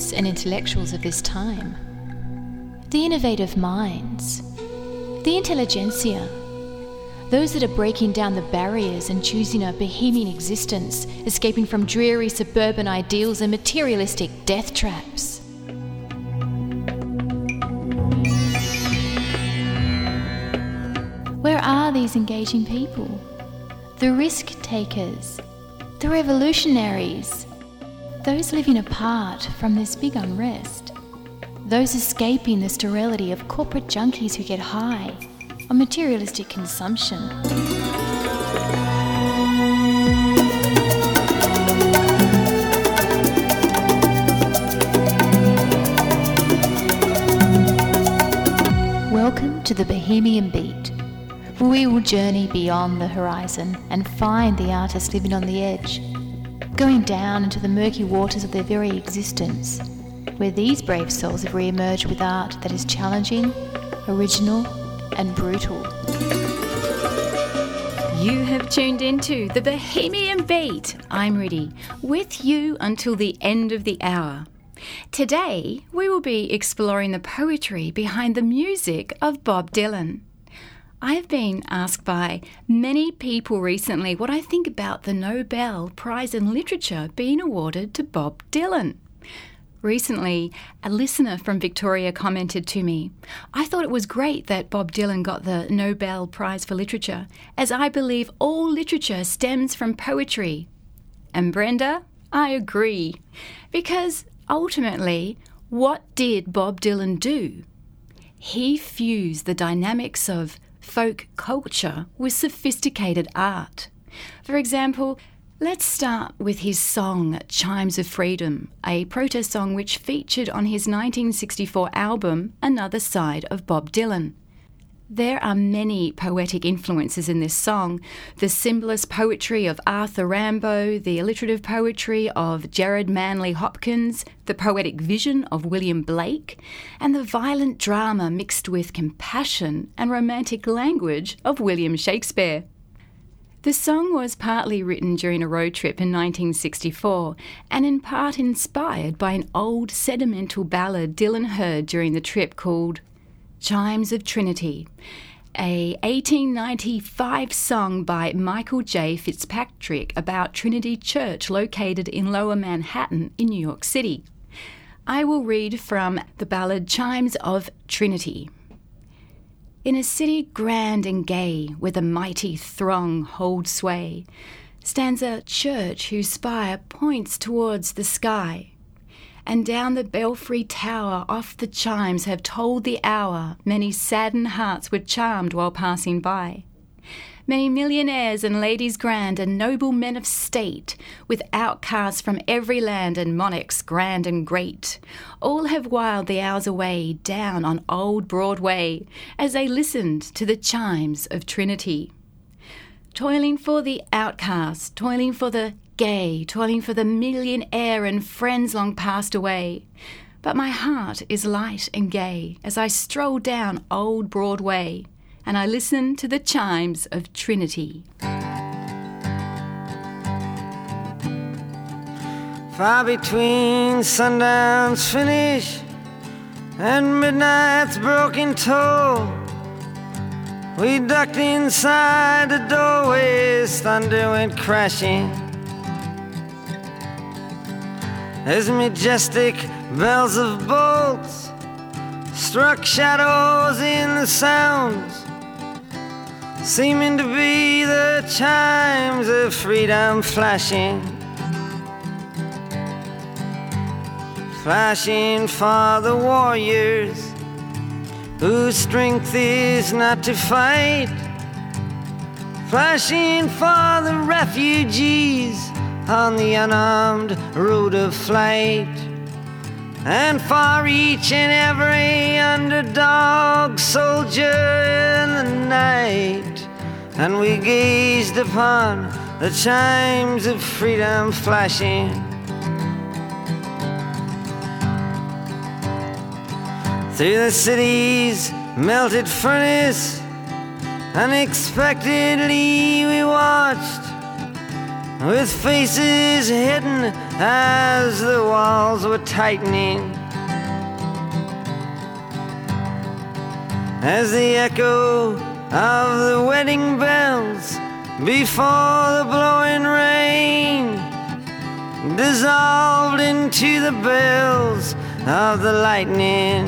and intellectuals of this time, the innovative minds, the intelligentsia, those that are breaking down the barriers and choosing a bohemian existence, escaping from dreary suburban ideals and materialistic death traps. Where are these engaging people? The risk takers, the revolutionaries, those living apart from this big unrest, those escaping the sterility of corporate junkies who get high on materialistic consumption. Welcome to the Bohemian Beat, where we will journey beyond the horizon and find the artist living on the edge, going down into the murky waters of their very existence, where these brave souls have re emerged with art that is challenging, original, and brutal. You have tuned into the Bohemian Beat. I'm Rudy, with you until the end of the hour. Today, we will be exploring the poetry behind the music of Bob Dylan. I have been asked by many people recently what I think about the Nobel Prize in Literature being awarded to Bob Dylan. Recently, a listener from Victoria commented to me, I thought it was great that Bob Dylan got the Nobel Prize for Literature, as I believe all literature stems from poetry. And Brenda, I agree. Because ultimately, what did Bob Dylan do? He fused the dynamics of folk culture with sophisticated art. For example, Let's start with his song Chimes of Freedom, a protest song which featured on his 1964 album Another Side of Bob Dylan. There are many poetic influences in this song the symbolist poetry of Arthur Rimbaud, the alliterative poetry of Gerard Manley Hopkins, the poetic vision of William Blake, and the violent drama mixed with compassion and romantic language of William Shakespeare. The song was partly written during a road trip in 1964 and in part inspired by an old sentimental ballad Dylan heard during the trip called Chimes of Trinity, a 1895 song by Michael J. Fitzpatrick about Trinity Church located in Lower Manhattan in New York City. I will read from the ballad Chimes of Trinity. In a city grand and gay, where the mighty throng hold sway, stands a church whose spire points towards the sky. And down the belfry tower oft the chimes have told the hour many saddened hearts were charmed while passing by. Many millionaires and ladies grand and noble men of state, with outcasts from every land and monarchs grand and great, all have whiled the hours away down on old Broadway as they listened to the chimes of Trinity. Toiling for the outcast, toiling for the gay, toiling for the millionaire and friends long passed away. But my heart is light and gay as I stroll down old Broadway and I listen to the chimes of Trinity. Far between sundown's finish and midnight's broken toll. We ducked inside the doorways, thunder went crashing. As majestic bells of bolts struck shadows in the sounds seeming to be the chimes of freedom flashing. Flashing for the warriors whose strength is not to fight. Flashing for the refugees on the unarmed road of flight. And for each and every underdog soldier in the night. And we gazed upon the chimes of freedom flashing. Through the city's melted furnace, unexpectedly we watched with faces hidden as the walls were tightening. As the echo of the wedding bells before the blowing rain dissolved into the bells of the lightning.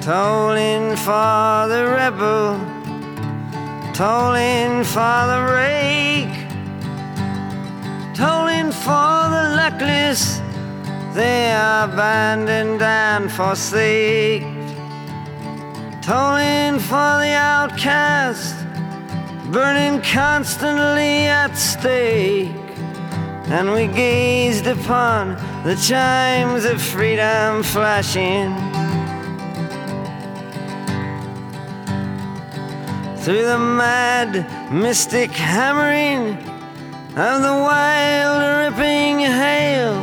Tolling for the rebel, tolling for the rake, tolling for the luckless, they are abandoned and forsaken tolling for the outcast, burning constantly at stake. And we gazed upon the chimes of freedom flashing through the mad, mystic hammering of the wild, ripping hail.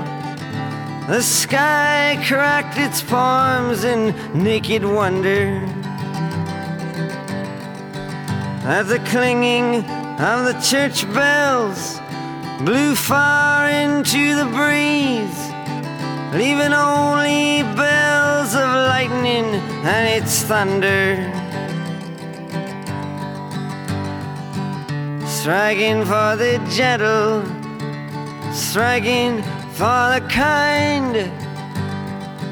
The sky cracked its palms in naked wonder as the clinging of the church bells blew far into the breeze, leaving only bells of lightning and its thunder. Striking for the gentle, striking for the kind,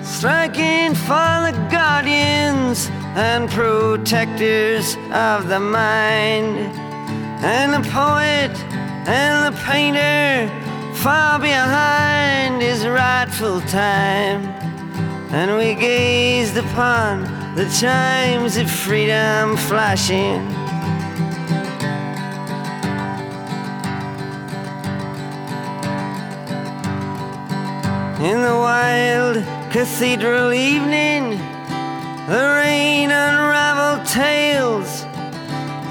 striking for the guardians and protectors of the mind, and the poet and the painter far behind his rightful time. And we gazed upon the chimes of freedom flashing. In the wild cathedral evening, the rain unraveled tales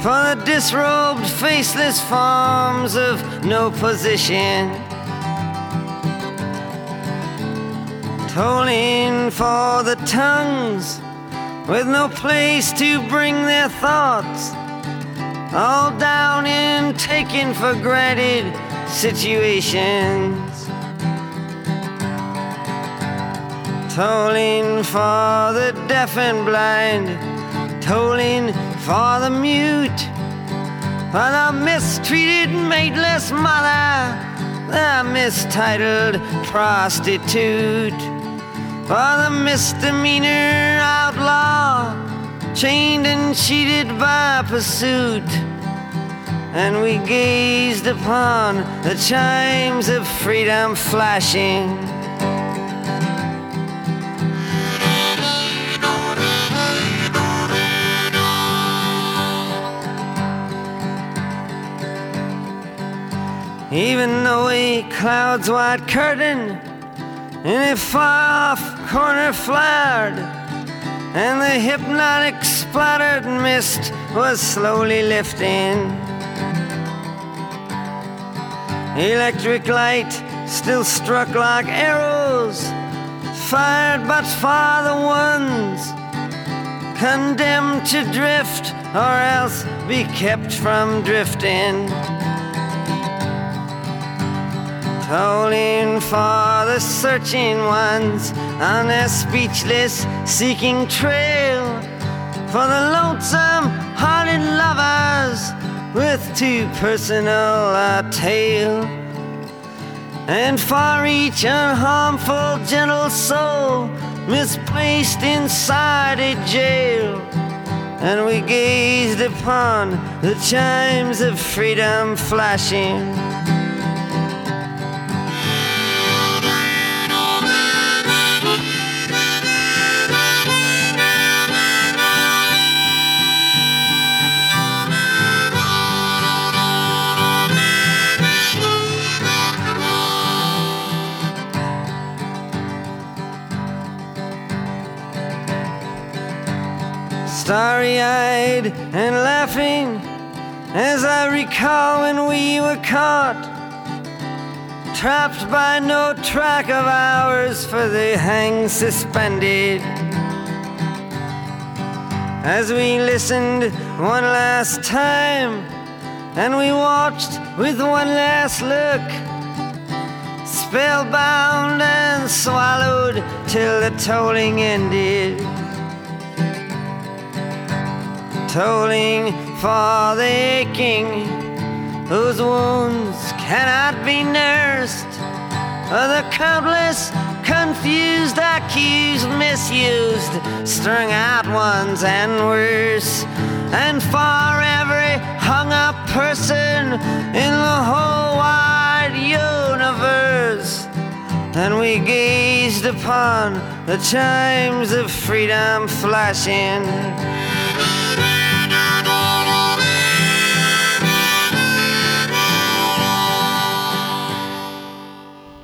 for the disrobed, faceless forms of no position. Tolling for the tongues with no place to bring their thoughts, all down in taken for granted situations. Tolling for the deaf and blind, tolling for the mute, for the mistreated, mateless mother, the mistitled prostitute, for the misdemeanor outlaw, chained and cheated by pursuit. And we gazed upon the chimes of freedom flashing even though a cloud's white curtain in a far off corner flared, and the hypnotic splattered mist was slowly lifting. Electric light still struck like arrows, fired but for the ones condemned to drift or else be kept from drifting. Tolling for the searching ones on their speechless seeking trail. For the lonesome hearted lovers with too personal a tale. And for each unharmful gentle soul misplaced inside a jail. And we gazed upon the chimes of freedom flashing starry eyed and laughing as I recall when we were caught, trapped by no track of ours for the hang suspended. As we listened one last time and we watched with one last look, spellbound and swallowed till the tolling ended. Tolling for the aching, whose wounds cannot be nursed, the countless confused, accused, misused, strung out ones and worse, and for every hung up person in the whole wide universe. And we gazed upon the chimes of freedom flashing.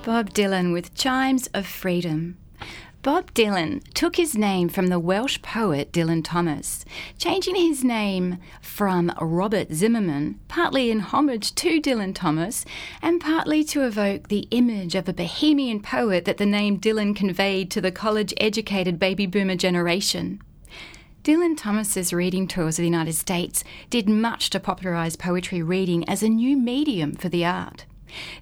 Bob Dylan with Chimes of Freedom. Bob Dylan took his name from the Welsh poet Dylan Thomas, changing his name from Robert Zimmerman, partly in homage to Dylan Thomas and partly to evoke the image of a bohemian poet that the name Dylan conveyed to the college educated baby boomer generation. Dylan Thomas's reading tours of the United States did much to popularise poetry reading as a new medium for the art.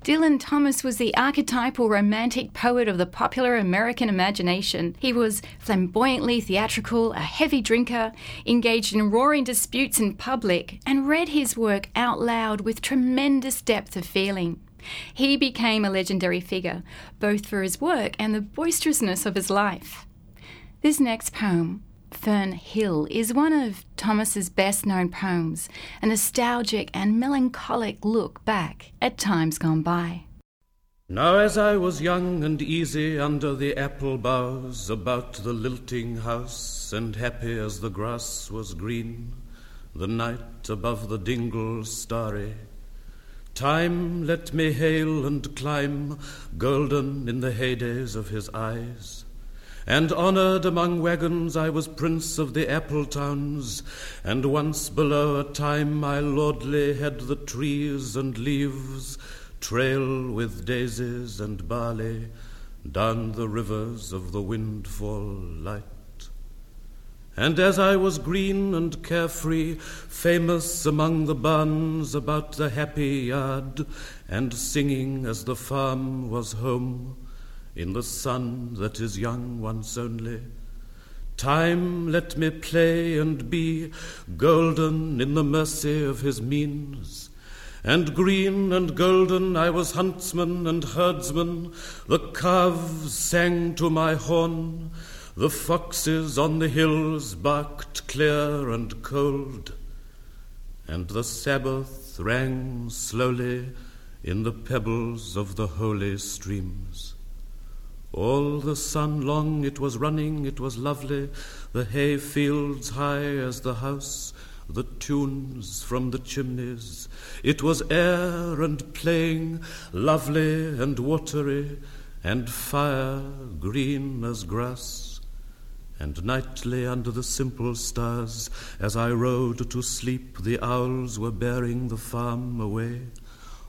Dylan Thomas was the archetypal romantic poet of the popular American imagination. He was flamboyantly theatrical, a heavy drinker, engaged in roaring disputes in public, and read his work out loud with tremendous depth of feeling. He became a legendary figure, both for his work and the boisterousness of his life. This next poem Fern Hill is one of Thomas's best known poems, a nostalgic and melancholic look back at times gone by. Now, as I was young and easy under the apple boughs about the lilting house, and happy as the grass was green, the night above the dingle starry, time let me hail and climb, golden in the heydays of his eyes. And honoured among wagons I was prince of the apple towns, and once below a time my lordly had the trees and leaves trail with daisies and barley down the rivers of the windfall light. And as I was green and carefree, famous among the barns about the happy yard, and singing as the farm was home, in the sun that is young once only. Time let me play and be golden in the mercy of his means. And green and golden I was huntsman and herdsman. The calves sang to my horn. The foxes on the hills barked clear and cold. And the Sabbath rang slowly in the pebbles of the holy streams. All the sun long it was running, it was lovely, the hay fields high as the house, the tunes from the chimneys. It was air and playing, lovely and watery, and fire green as grass. And nightly under the simple stars, as I rode to sleep, the owls were bearing the farm away.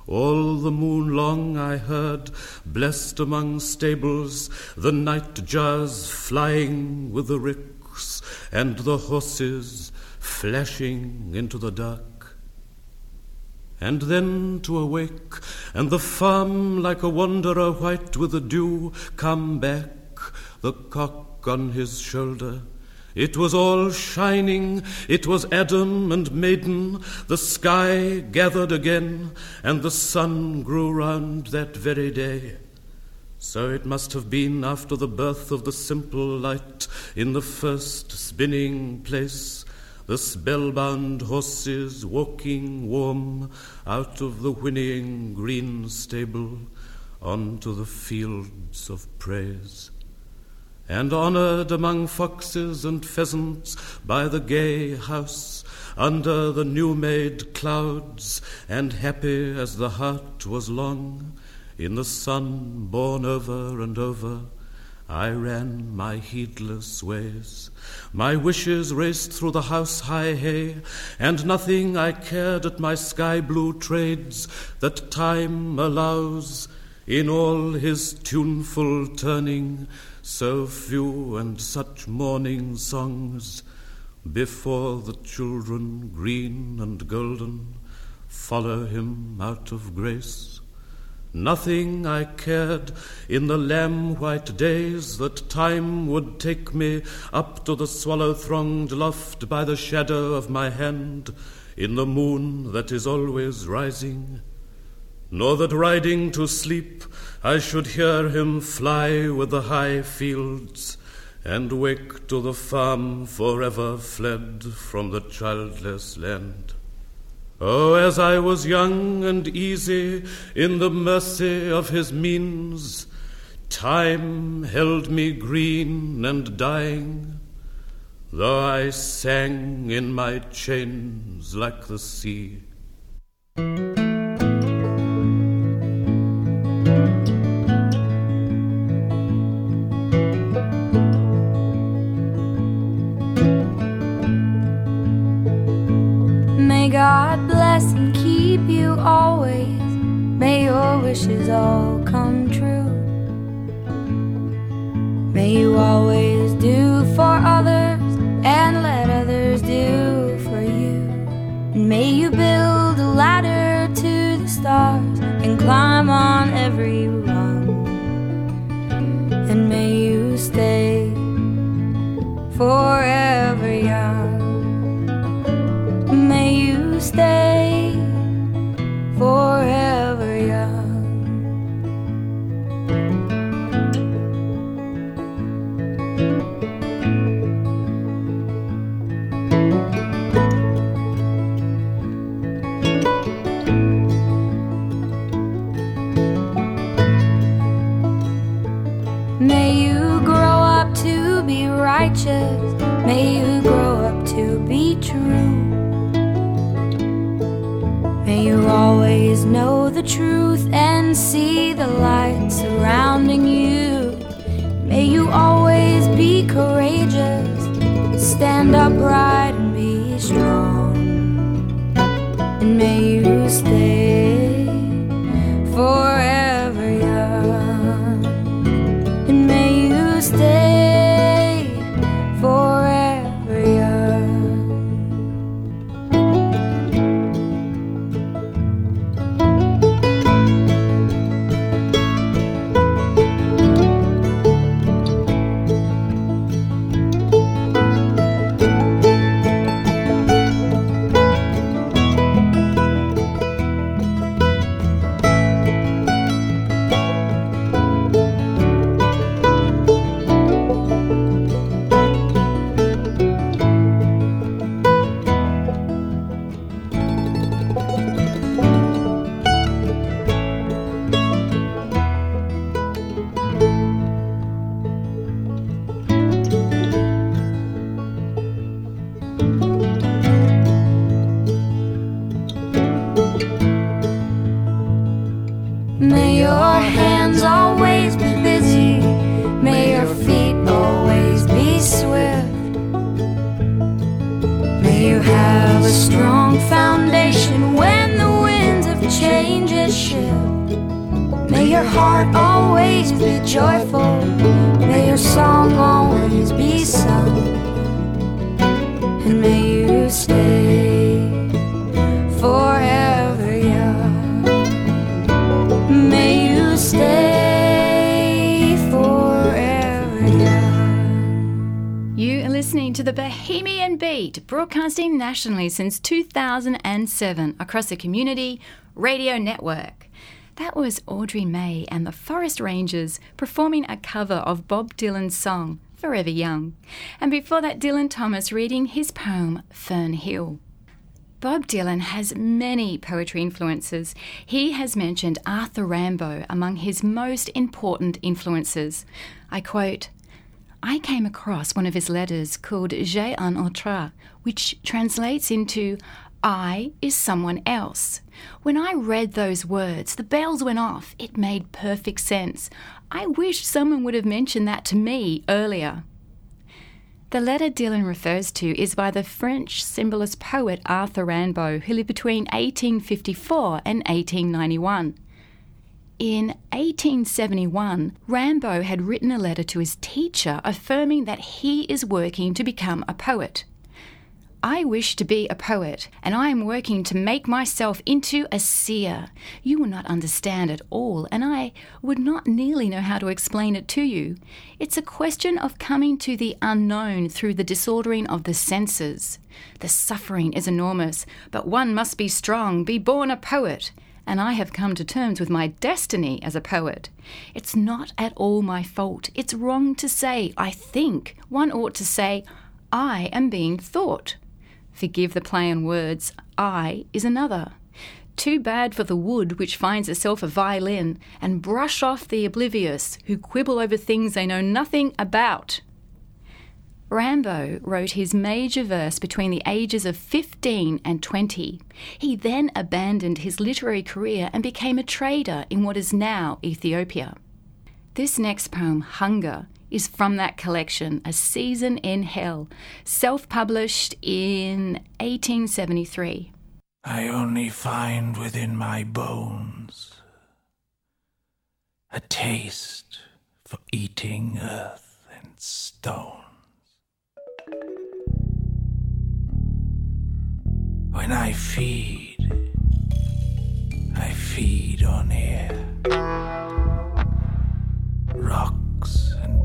All the moon long I heard, blessed among stables, the nightjars flying with the ricks, and the horses flashing into the dark. And then to awake, and the farm like a wanderer white with the dew come back, the cock on his shoulder it was all shining, it was Adam and maiden, the sky gathered again, and the sun grew round that very day. So it must have been after the birth of the simple light in the first spinning place, the spellbound horses walking warm out of the whinnying green stable onto the fields of praise and honoured among foxes and pheasants by the gay house under the new made clouds, and happy as the heart was long in the sun born over and over. I ran my heedless ways. My wishes raced through the house high hay, and nothing I cared at my sky blue trades that time allows in all his tuneful turning so few and such morning songs before the children green and golden follow him out of grace. Nothing I cared in the lamb white days that time would take me up to the swallow thronged loft by the shadow of my hand in the moon that is always rising. Nor that riding to sleep I should hear him fly with the high fields and wake to the farm forever fled from the childless land. Oh, as I was young and easy in the mercy of his means, time held me green and dying, though I sang in my chains like the sea. Your wishes all come true. May you always do for others and let others do for you. And may you build a ladder to the stars and climb on every rung. And may you stay forever young. May you stay forever your heart always be joyful. May your song always be sung. And may you stay forever young. May you stay forever young. You are listening to the Bohemian Beat, broadcasting nationally since 2007 across the community radio network. That was Audra Mae and the Forest Rangers performing a cover of Bob Dylan's song Forever Young. And before that, Dylan Thomas reading his poem Fern Hill. Bob Dylan has many poetry influences. He has mentioned Arthur Rimbaud among his most important influences. I quote, I came across one of his letters called Je est un autre, which translates into I is someone else. When I read those words, the bells went off. It made perfect sense. I wish someone would have mentioned that to me earlier. The letter Dylan refers to is by the French symbolist poet Arthur Rimbaud, who lived between 1854 and 1891. In 1871, Rimbaud had written a letter to his teacher affirming that he is working to become a poet. I wish to be a poet, and I am working to make myself into a seer. You will not understand at all, and I would not nearly know how to explain it to you. It's a question of coming to the unknown through the disordering of the senses. The suffering is enormous, but one must be strong, be born a poet and I have come to terms with my destiny as a poet. It's not at all my fault. It's wrong to say, I think. One ought to say, I am being thought. Forgive the play on words, I is another. Too bad for the wood which finds itself a violin, and brush off the oblivious who quibble over things they know nothing about. Rimbaud wrote his major verse between the ages of 15 and 20. He then abandoned his literary career and became a trader in what is now Ethiopia. This next poem, Hunger, is from that collection, A Season in Hell, self published in 1873. I only find within my bones a taste for eating earth and stones. When I feed, I feed on air, rocks and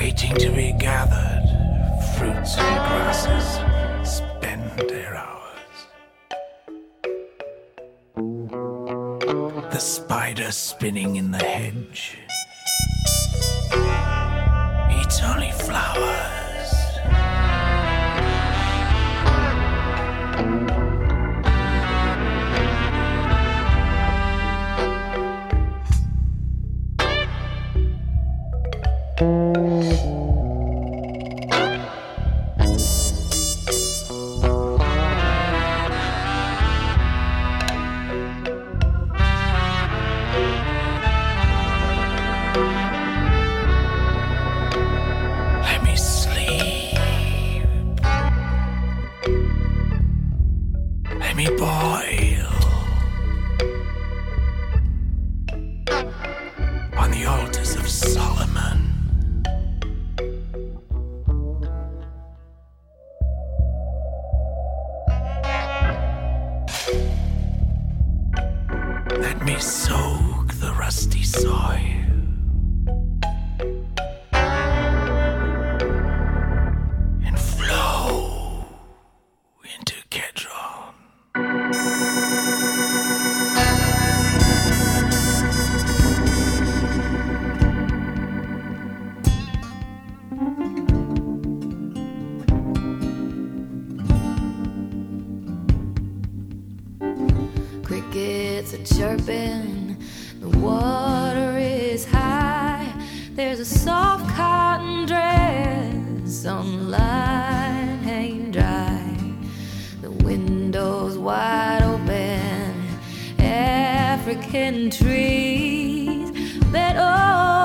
waiting to be gathered. Fruits and grasses spend their hours. The spider spinning in the hedge eats only flowers. African trees that oh.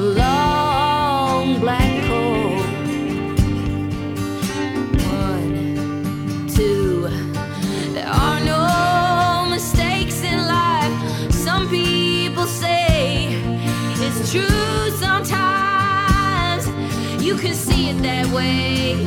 long black hole. One, two. There are no mistakes in life. Some people say it's true sometimes. You can see it that way.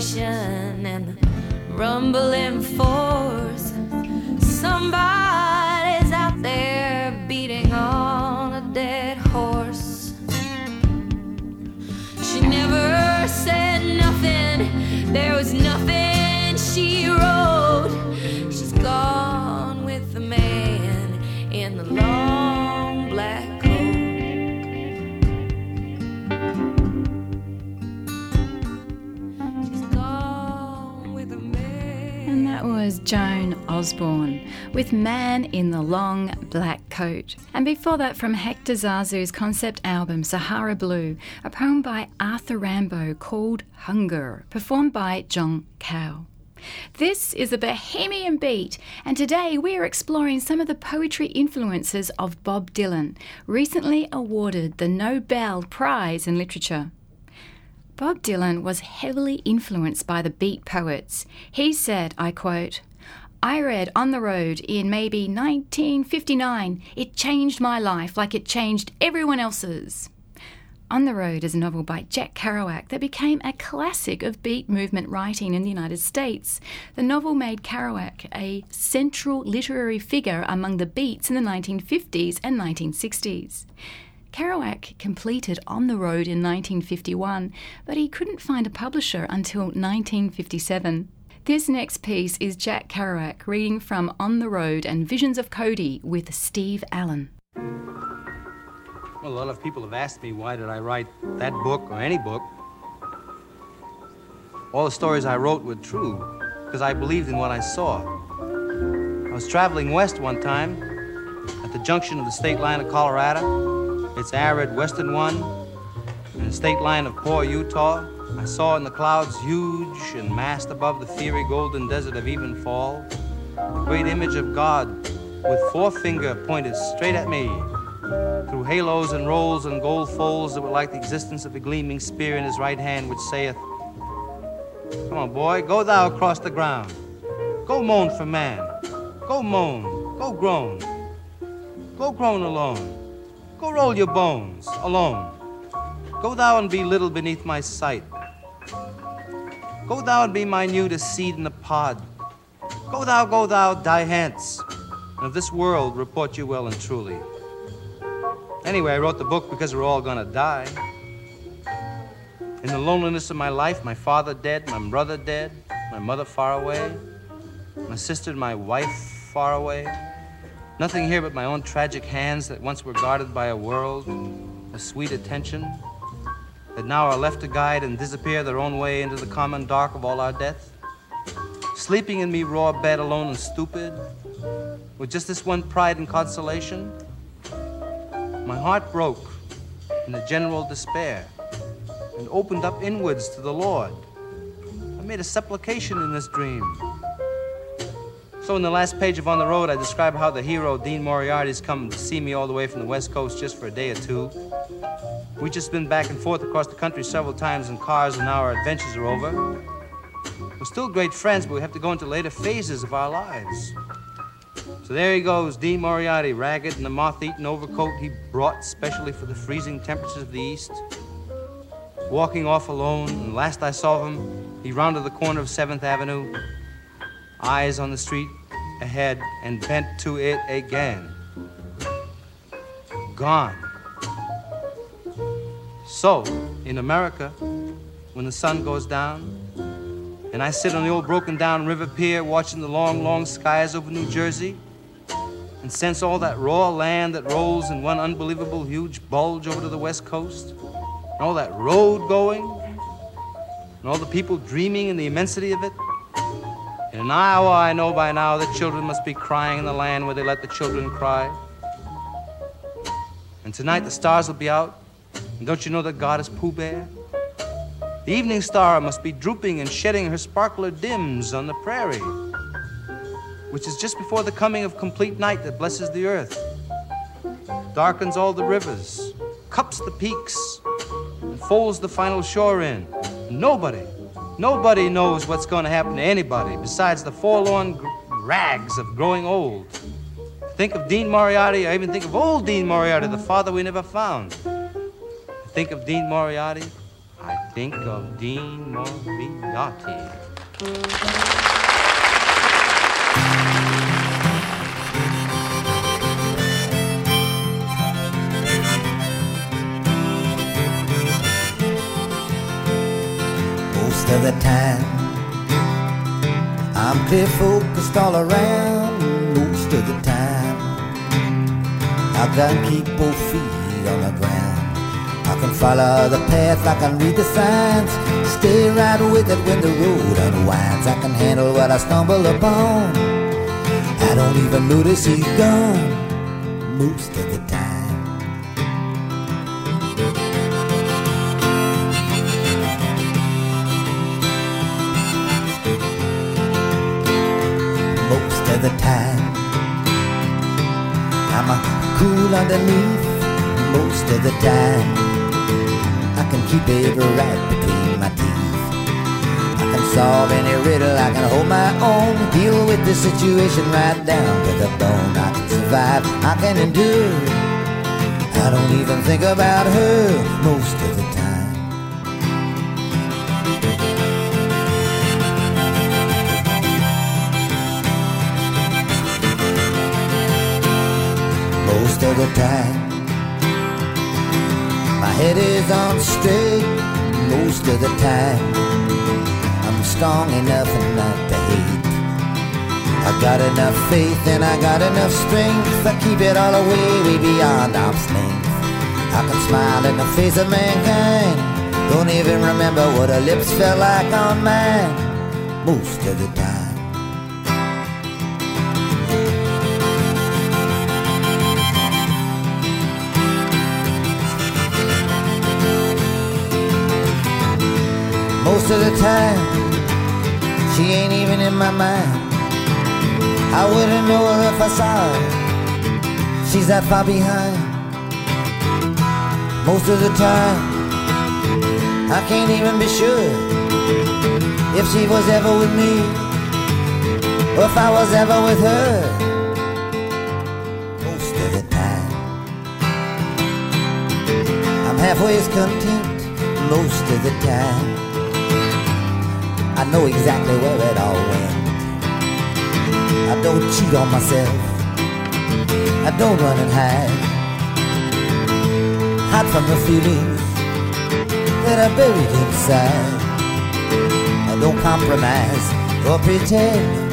vibration and the rumbling force. was Joan Osborne with Man in the Long Black Coat. And before that, from Hector Zazou's concept album Sahara Blue, a poem by Arthur Rimbaud called Hunger, performed by John Cale. This is a Bohemian Beat, and today we are exploring some of the poetry influences of Bob Dylan, recently awarded the Nobel Prize in Literature. Bob Dylan was heavily influenced by the beat poets. He said, I quote, I read On the Road in maybe 1959. It changed my life like it changed everyone else's. On the Road is a novel by Jack Kerouac that became a classic of beat movement writing in the United States. The novel made Kerouac a central literary figure among the beats in the 1950s and 1960s. Kerouac completed On the Road in 1951, but he couldn't find a publisher until 1957. This next piece is Jack Kerouac reading from On the Road and Visions of Cody with Steve Allen. Well, a lot of people have asked me why did I write that book or any book. All the stories I wrote were true because I believed in what I saw. I was traveling west one time at the junction of the state line of Colorado, its arid western one, and the state line of poor Utah. I saw in the clouds, huge and massed above the fiery golden desert of Evenfall, the great image of God with forefinger pointed straight at me through halos and rolls and gold folds that were like the existence of a gleaming spear in his right hand, which saith, Come on, boy, go thou across the ground. Go moan for man. Go moan. Go groan. Go groan alone. Go roll your bones alone. Go thou and be little beneath my sight. Go thou and be minute as seed in the pod. Go thou, go thou, die hence. And of this world report you well and truly. Anyway, I wrote the book because we're all gonna die. In the loneliness of my life, my father dead, my brother dead, my mother far away, my sister and my wife far away. Nothing here but my own tragic hands that once were guarded by a world a sweet attention, that now are left to guide and disappear their own way into the common dark of all our death. Sleeping in me raw bed alone and stupid, with just this one pride and consolation. My heart broke in the general despair and opened up inwards to the Lord. I made a supplication in this dream. So, in the last page of On the Road, I describe how the hero, Dean Moriarty's come to see me all the way from the West Coast just for a day or two. We've just been back and forth across the country several times in cars, and now our adventures are over. We're still great friends, but we have to go into later phases of our lives. So there he goes, Dean Moriarty, ragged in the moth eaten overcoat he brought specially for the freezing temperatures of the East. Walking off alone, and last I saw him, he rounded the corner of 7th Avenue, eyes on the street ahead, and bent to it again. Gone. So, in America, when the sun goes down, and I sit on the old broken down river pier watching the long, long skies over New Jersey, and sense all that raw land that rolls in one unbelievable huge bulge over to the west coast, and all that road going, and all the people dreaming in the immensity of it. In Iowa, I know by now that children must be crying in the land where they let the children cry. And tonight the stars will be out, and don't you know that God is Pooh Bear? The evening star must be drooping and shedding her sparkler dims on the prairie, which is just before the coming of complete night that blesses the earth, darkens all the rivers, cups the peaks, and folds the final shore in. Nobody, nobody knows what's going to happen to anybody besides the forlorn gr- rags of growing old. Think of Dean Moriarty, I even think of old Dean Moriarty, the father we never found. Think of Dean Moriarty, I think of Dean Moriarty. Of the time. I'm clear focused all around most of the time. I can keep both feet on the ground. I can follow the path, I can read the signs. Stay right with it when the road unwinds. I can handle what I stumble upon. I don't even notice he's gone most of the time. Cool underneath most of the time. I can keep it right between my teeth. I can solve any riddle, I can hold my own. Deal with the situation right down to the bone. I can survive, I can endure. I don't even think about her most of the time. The time, my head is on straight. Most of the time, I'm strong enough not to hate. I got enough faith and I got enough strength. I keep it all away, way beyond arm's length. I can smile in the face of mankind. Don't even remember what her lips felt like on mine. Most of the time. In my mind. I wouldn't know her if I saw her. She's that far behind. Most of the time, I can't even be sure if she was ever with me or if I was ever with her. Most of the time, I'm halfway as content most of the time. Know exactly where it all went. I don't cheat on myself. I don't run and hide. Hide from the feelings that are buried inside. I don't compromise or pretend.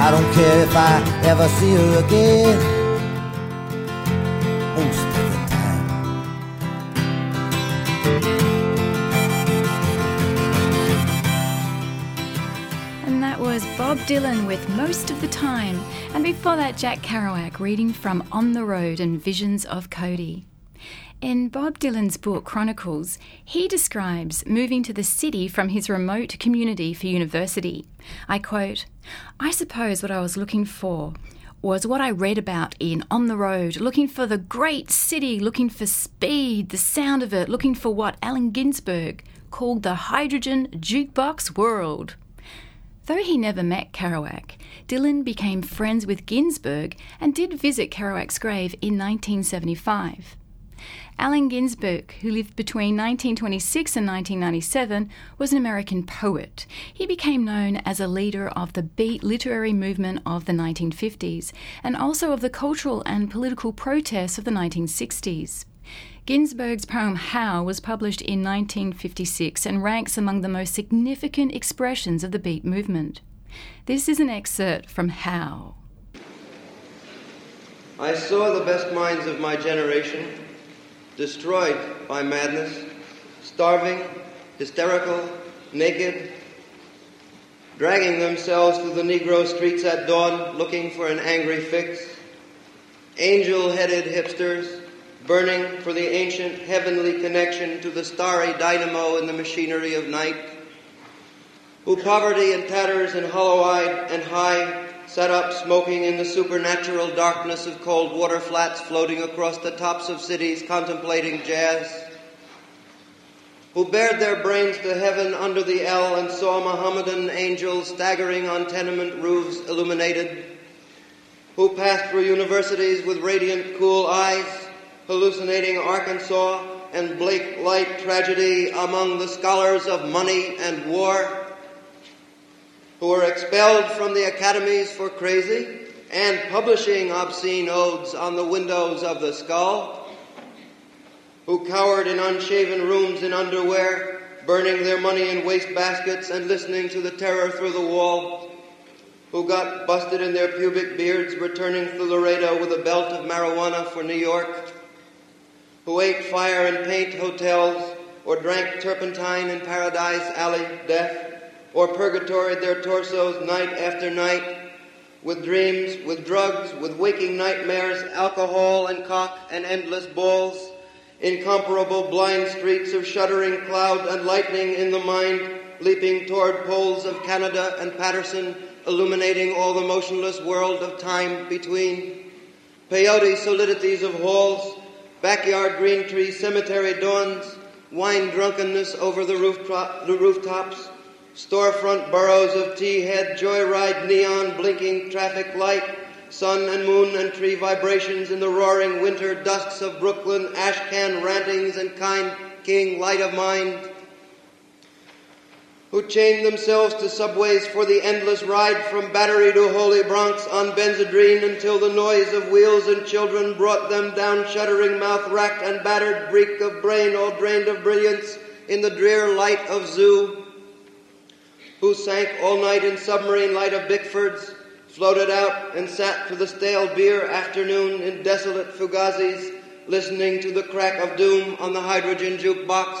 I don't care if I ever see her again. Was Bob Dylan with Most of the Time. And before that, Jack Kerouac reading from On the Road and Visions of Cody. In Bob Dylan's book Chronicles, he describes moving to the city from his remote community for university. I quote, I suppose what I was looking for was what I read about in On the Road, looking for the great city, looking for speed, the sound of it, looking for what Allen Ginsberg called the hydrogen jukebox world. Though he never met Kerouac, Dylan became friends with Ginsberg and did visit Kerouac's grave in 1975. Allen Ginsberg, who lived between 1926 and 1997, was an American poet. He became known as a leader of the beat literary movement of the 1950s and also of the cultural and political protests of the 1960s. Ginsberg's poem Howl was published in 1956 and ranks among the most significant expressions of the beat movement. This is an excerpt from Howl. I saw the best minds of my generation destroyed by madness, starving, hysterical, naked, dragging themselves through the Negro streets at dawn looking for an angry fix, angel headed hipsters burning for the ancient heavenly connection to the starry dynamo in the machinery of night, who poverty and tatters and hollow eyed and high sat up smoking in the supernatural darkness of cold water flats floating across the tops of cities contemplating jazz, who bared their brains to heaven under the L and saw Mohammedan angels staggering on tenement roofs illuminated, who passed through universities with radiant, cool eyes, hallucinating Arkansas and Blake Light tragedy among the scholars of money and war, who were expelled from the academies for crazy and publishing obscene odes on the windows of the skull, who cowered in unshaven rooms in underwear, burning their money in waste baskets and listening to the terror through the wall, who got busted in their pubic beards returning through Laredo with a belt of marijuana for New York, who ate fire and paint hotels or drank turpentine in Paradise Alley death, or purgatoried their torsos night after night with dreams, with drugs, with waking nightmares, alcohol and cock and endless balls, incomparable blind streets of shuddering cloud and lightning in the mind, leaping toward poles of Canada and Paterson, illuminating all the motionless world of time between, peyote solidities of halls, backyard green tree cemetery dawns, wine drunkenness over the, rooftop, the rooftops, storefront burrows of tea head, joyride neon, blinking traffic light, sun and moon and tree vibrations in the roaring winter dusks of Brooklyn, ash can rantings and kind king light of mind who chained themselves to subways for the endless ride from Battery to Holy Bronx on Benzedrine until the noise of wheels and children brought them down shuddering mouth racked and battered break of brain all drained of brilliance in the drear light of zoo who sank all night in submarine light of Bickford's floated out and sat for the stale beer afternoon in desolate Fugazzi's listening to the crack of doom on the hydrogen jukebox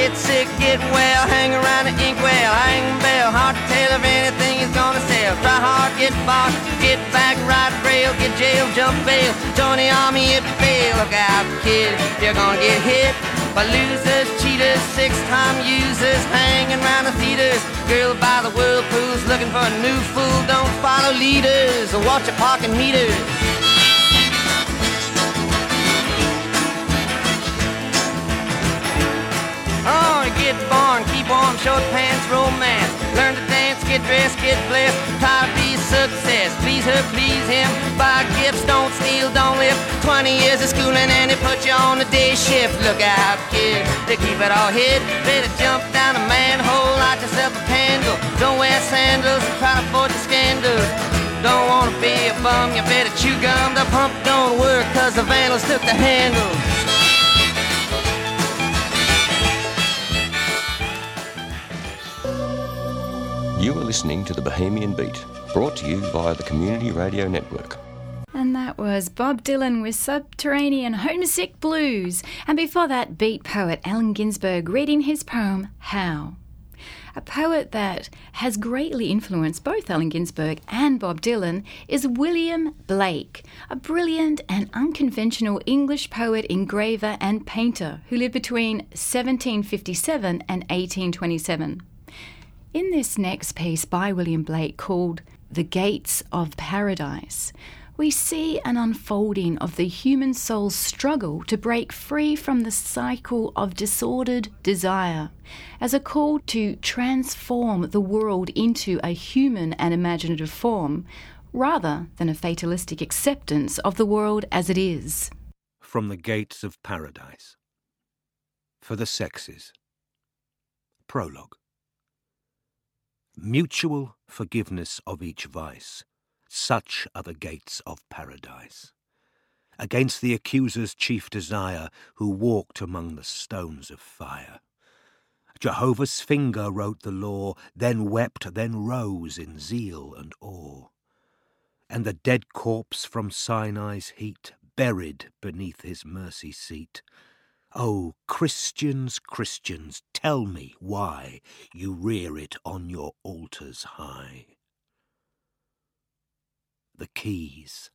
Get sick, get well, hang around the inkwell, hang bell, hard to tell if anything is gonna sell. Try hard, get bought, get back, ride rail, get jail, jump bail, join the army if you fail. Look out, kid, you're gonna get hit by losers, cheaters, six-time users, hanging around the theaters. Girl by the whirlpools, looking for a new fool. Don't follow leaders or watch your parking meters. Oh, get born, keep warm, short pants, romance. Learn to dance, get dressed, get blessed. Try to be success. Please her, please him. Buy gifts, don't steal, don't live. 20 years of schooling and they put you on the day shift. Look out, kid, to keep it all hid. Better jump down a manhole, light yourself a candle. Don't wear sandals and try to avoid the scandals. Don't wanna be a bum, you better chew gum. The pump don't work cause the vandals took the handle. You are listening to the Bohemian Beat, brought to you via the Community Radio Network. And that was Bob Dylan with Subterranean Homesick Blues. And before that, beat poet Allen Ginsberg reading his poem, Howl. A poet that has greatly influenced both Allen Ginsberg and Bob Dylan is William Blake, a brilliant and unconventional English poet, engraver, and painter who lived between 1757 and 1827. In this next piece by William Blake called The Gates of Paradise, we see an unfolding of the human soul's struggle to break free from the cycle of disordered desire as a call to transform the world into a human and imaginative form rather than a fatalistic acceptance of the world as it is. From the Gates of Paradise. For the Sexes. Prologue. Mutual forgiveness of each vice, such are the gates of paradise. Against the accuser's chief desire, who walked among the stones of fire. Jehovah's finger wrote the law, then wept, then rose in zeal and awe. And the dead corpse from Sinai's heat, buried beneath his mercy seat, Oh, Christians, Christians, tell me why you rear it on your altars high. The keys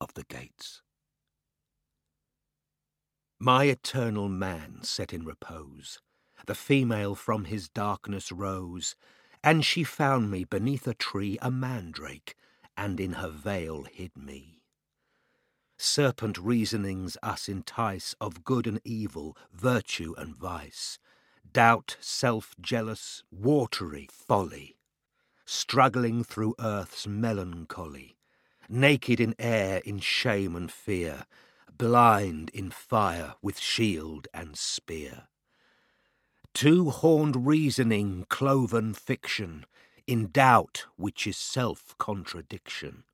of the gates. My eternal man set in repose, the female from his darkness rose, and she found me beneath a tree a mandrake, and in her veil hid me. Serpent reasonings us entice of good and evil, virtue and vice, doubt, self jealous, watery folly. struggling through earth's melancholy, naked in air, in shame and fear, blind in fire with shield and spear. Two horned reasoning, cloven fiction, in doubt which is self contradiction.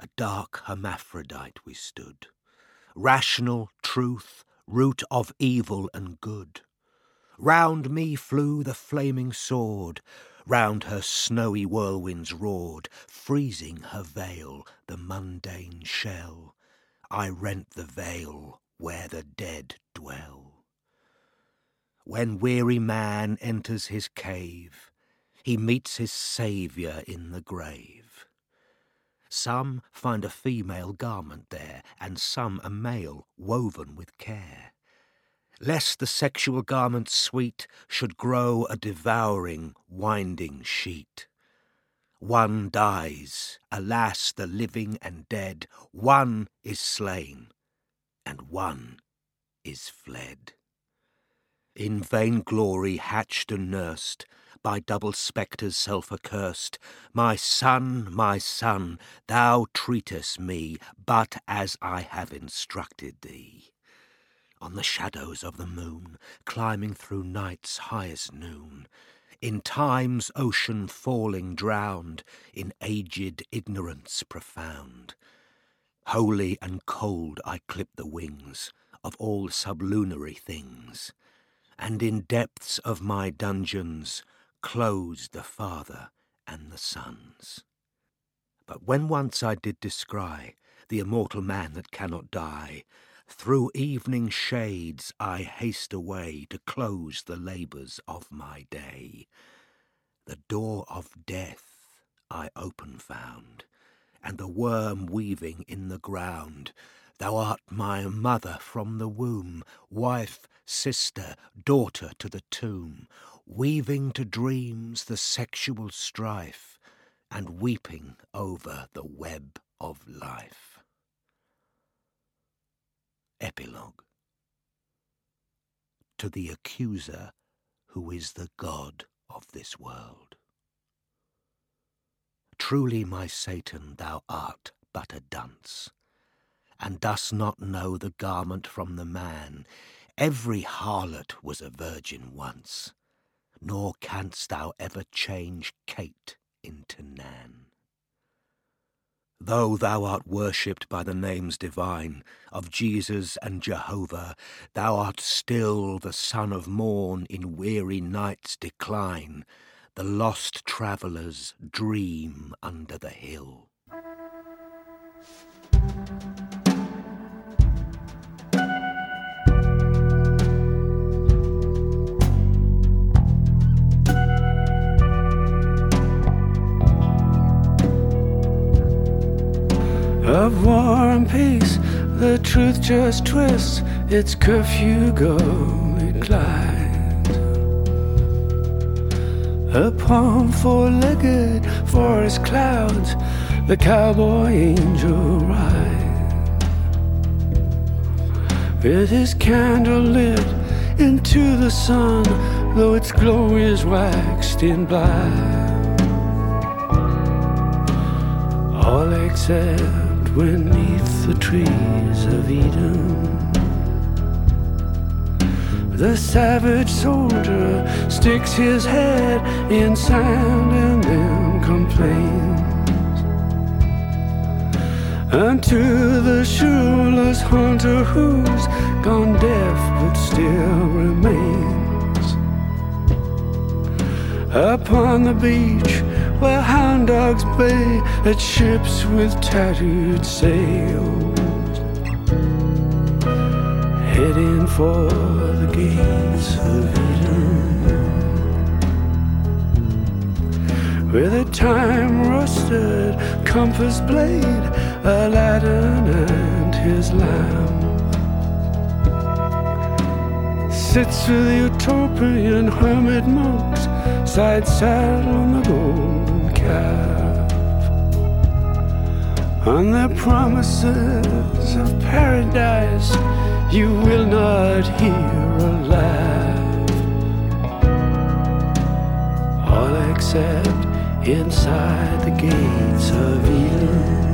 A dark hermaphrodite we stood, rational truth, root of evil and good. Round me flew the flaming sword, round her snowy whirlwinds roared, freezing her veil, the mundane shell. I rent the veil where the dead dwell. When weary man enters his cave, he meets his Saviour in the grave. Some find a female garment there, and some a male woven with care lest the sexual garment sweet should grow a devouring, winding sheet. One dies, alas, the living and dead, one is slain, and one is fled. In vain glory hatched and nursed, by double spectres self accursed, my son, my son, thou treatest me but as I have instructed thee on the shadows of the moon, climbing through night's highest noon, in time's ocean falling drowned, in aged ignorance profound. Holy and cold I clip the wings of all sublunary things, and in depths of my dungeons close the Father and the Sons. But when once I did descry the immortal man that cannot die, through evening shades I haste away to close the labours of my day. The door of death I open found, and the worm weaving in the ground. Thou art my mother from the womb, wife, sister, daughter to the tomb, weaving to dreams the sexual strife, and weeping over the web of life. Epilogue To the accuser who is the God of this world. Truly, my Satan, thou art but a dunce, and dost not know the garment from the man. Every harlot was a virgin once, nor canst thou ever change Kate into Nan. Though thou art worshipped by the names divine of Jesus and Jehovah, thou art still the son of morn in weary night's decline. The lost travellers dream under the hill. Of war and peace. The truth just twists, its curfew gully glides. Upon four-legged forest clouds, the cowboy angel rides. With his candle lit into the sun, though its glow is waxed in black. All except beneath the trees of Eden. The savage soldier sticks his head in sand and then complains. And to the shoeless hunter who's gone deaf but still remains. Upon the beach, where hound dogs bay at ships with tattooed sails, heading for the gates of Eden, with a time rusted compass blade, Aladdin and his lamp. Sits with the utopian hermit monks, side saddle on the gold calf, on the promises of paradise you will not hear a laugh. All except inside the gates of Eden.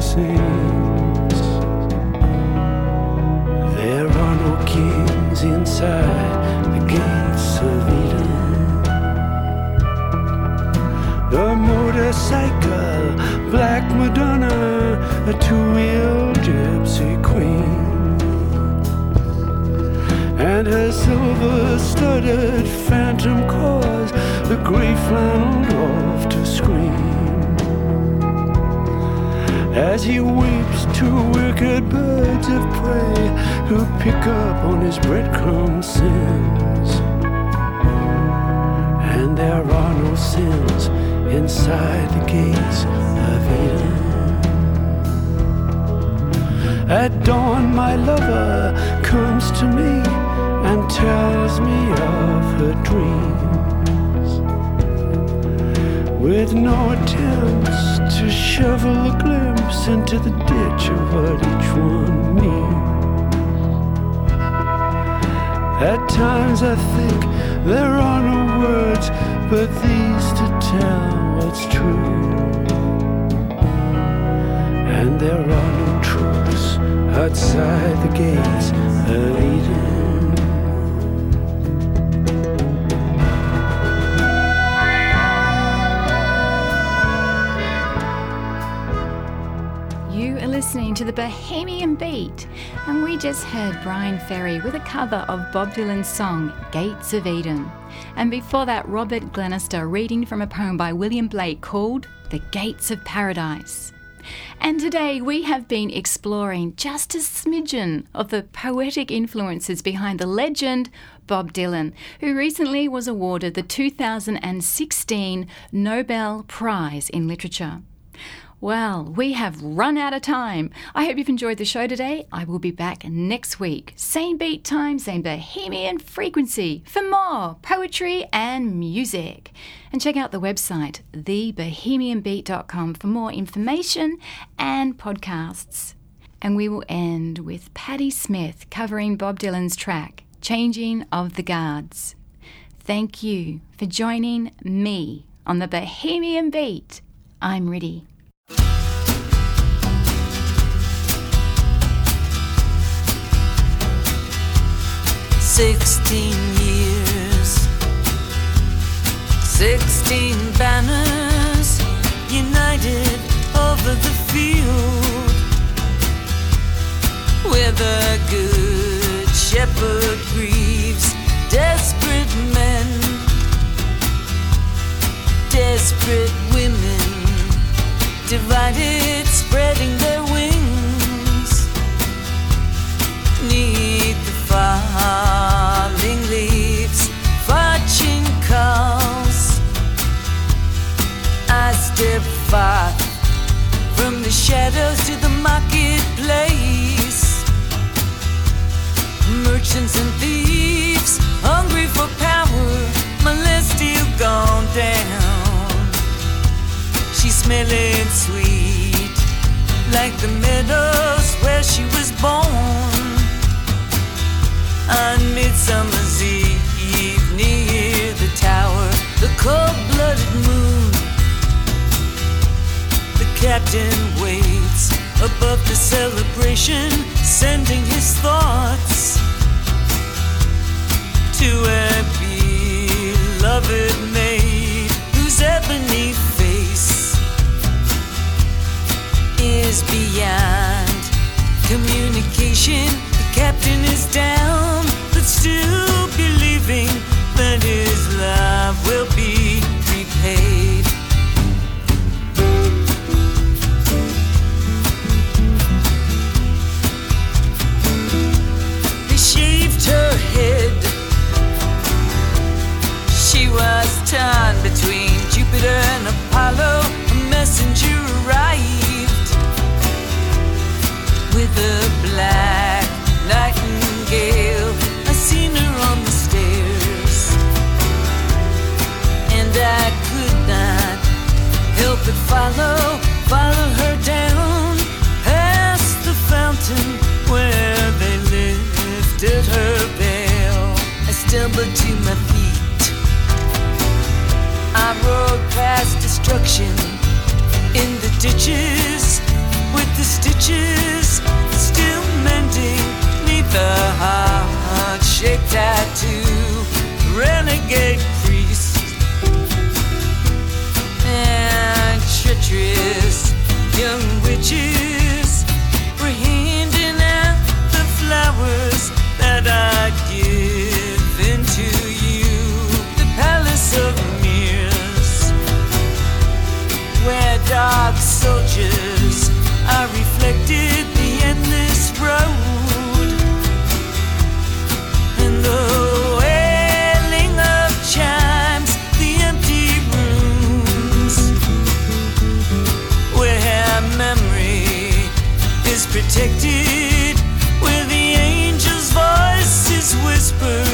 Sparrow At dawn, my lover comes to me and tells me of her dreams. With no attempts to shovel a glimpse into the ditch of what each one knew. At times I think there are no words but these to tell what's true. And there are no truths outside the gates of Eden. You are listening to the Bohemian Beat, and we just heard Bryan Ferry with a cover of Bob Dylan's song Gates of Eden. And before that, Robert Glenister reading from a poem by William Blake called The Gates of Paradise. And today we have been exploring just a smidgen of the poetic influences behind the legend Bob Dylan, who recently was awarded the 2016 Nobel Prize in Literature. Well, we have run out of time. I hope you've enjoyed the show today. I will be back next week. Same beat time, same bohemian frequency for more poetry and music. And check out the website, thebohemianbeat.com, for more information and podcasts. And we will end with Patti Smith covering Bob Dylan's track, Changing of the Guards. Thank you for joining me on the Bohemian Beat. I'm Riddy. Sixteen years, sixteen banners united over the field, where the good shepherd grieves desperate men, desperate spreading their wings. The falling leaves, calls. Far from the shadows to the marketplace. Merchants and thieves, hungry for power, gone down. She's smelling sweet, like the meadows where she was born on Midsummer's Eve near the tower, the cold blooded moon. The captain waits above the celebration, sending his thoughts to a beloved maid whose ebony. is beyond communication. The captain is down, but still believing that his love will be repaid. They shaved her head. She was torn between Jupiter and Apollo. A messenger arrived with a black nightingale. I seen her on the stairs, and I could not help but follow, follow her down past the fountain where they lifted her. I stumbled to my feet. I rode past destruction in the ditches with the stitches shaped tattoo. Renegade priest and treacherous young witches were handing out the flowers that I'd given to you. The palace of mirrors, where dark soldiers are reflected protected, where the angel's voices whisper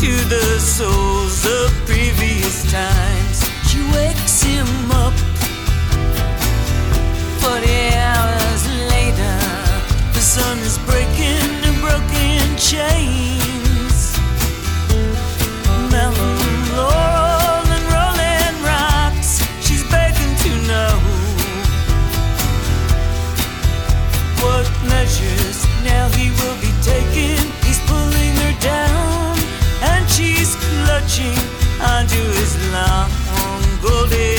to the souls of previous times. She wakes him up 40 hours later. The sun is breaking a broken chain. reaching onto his long golden.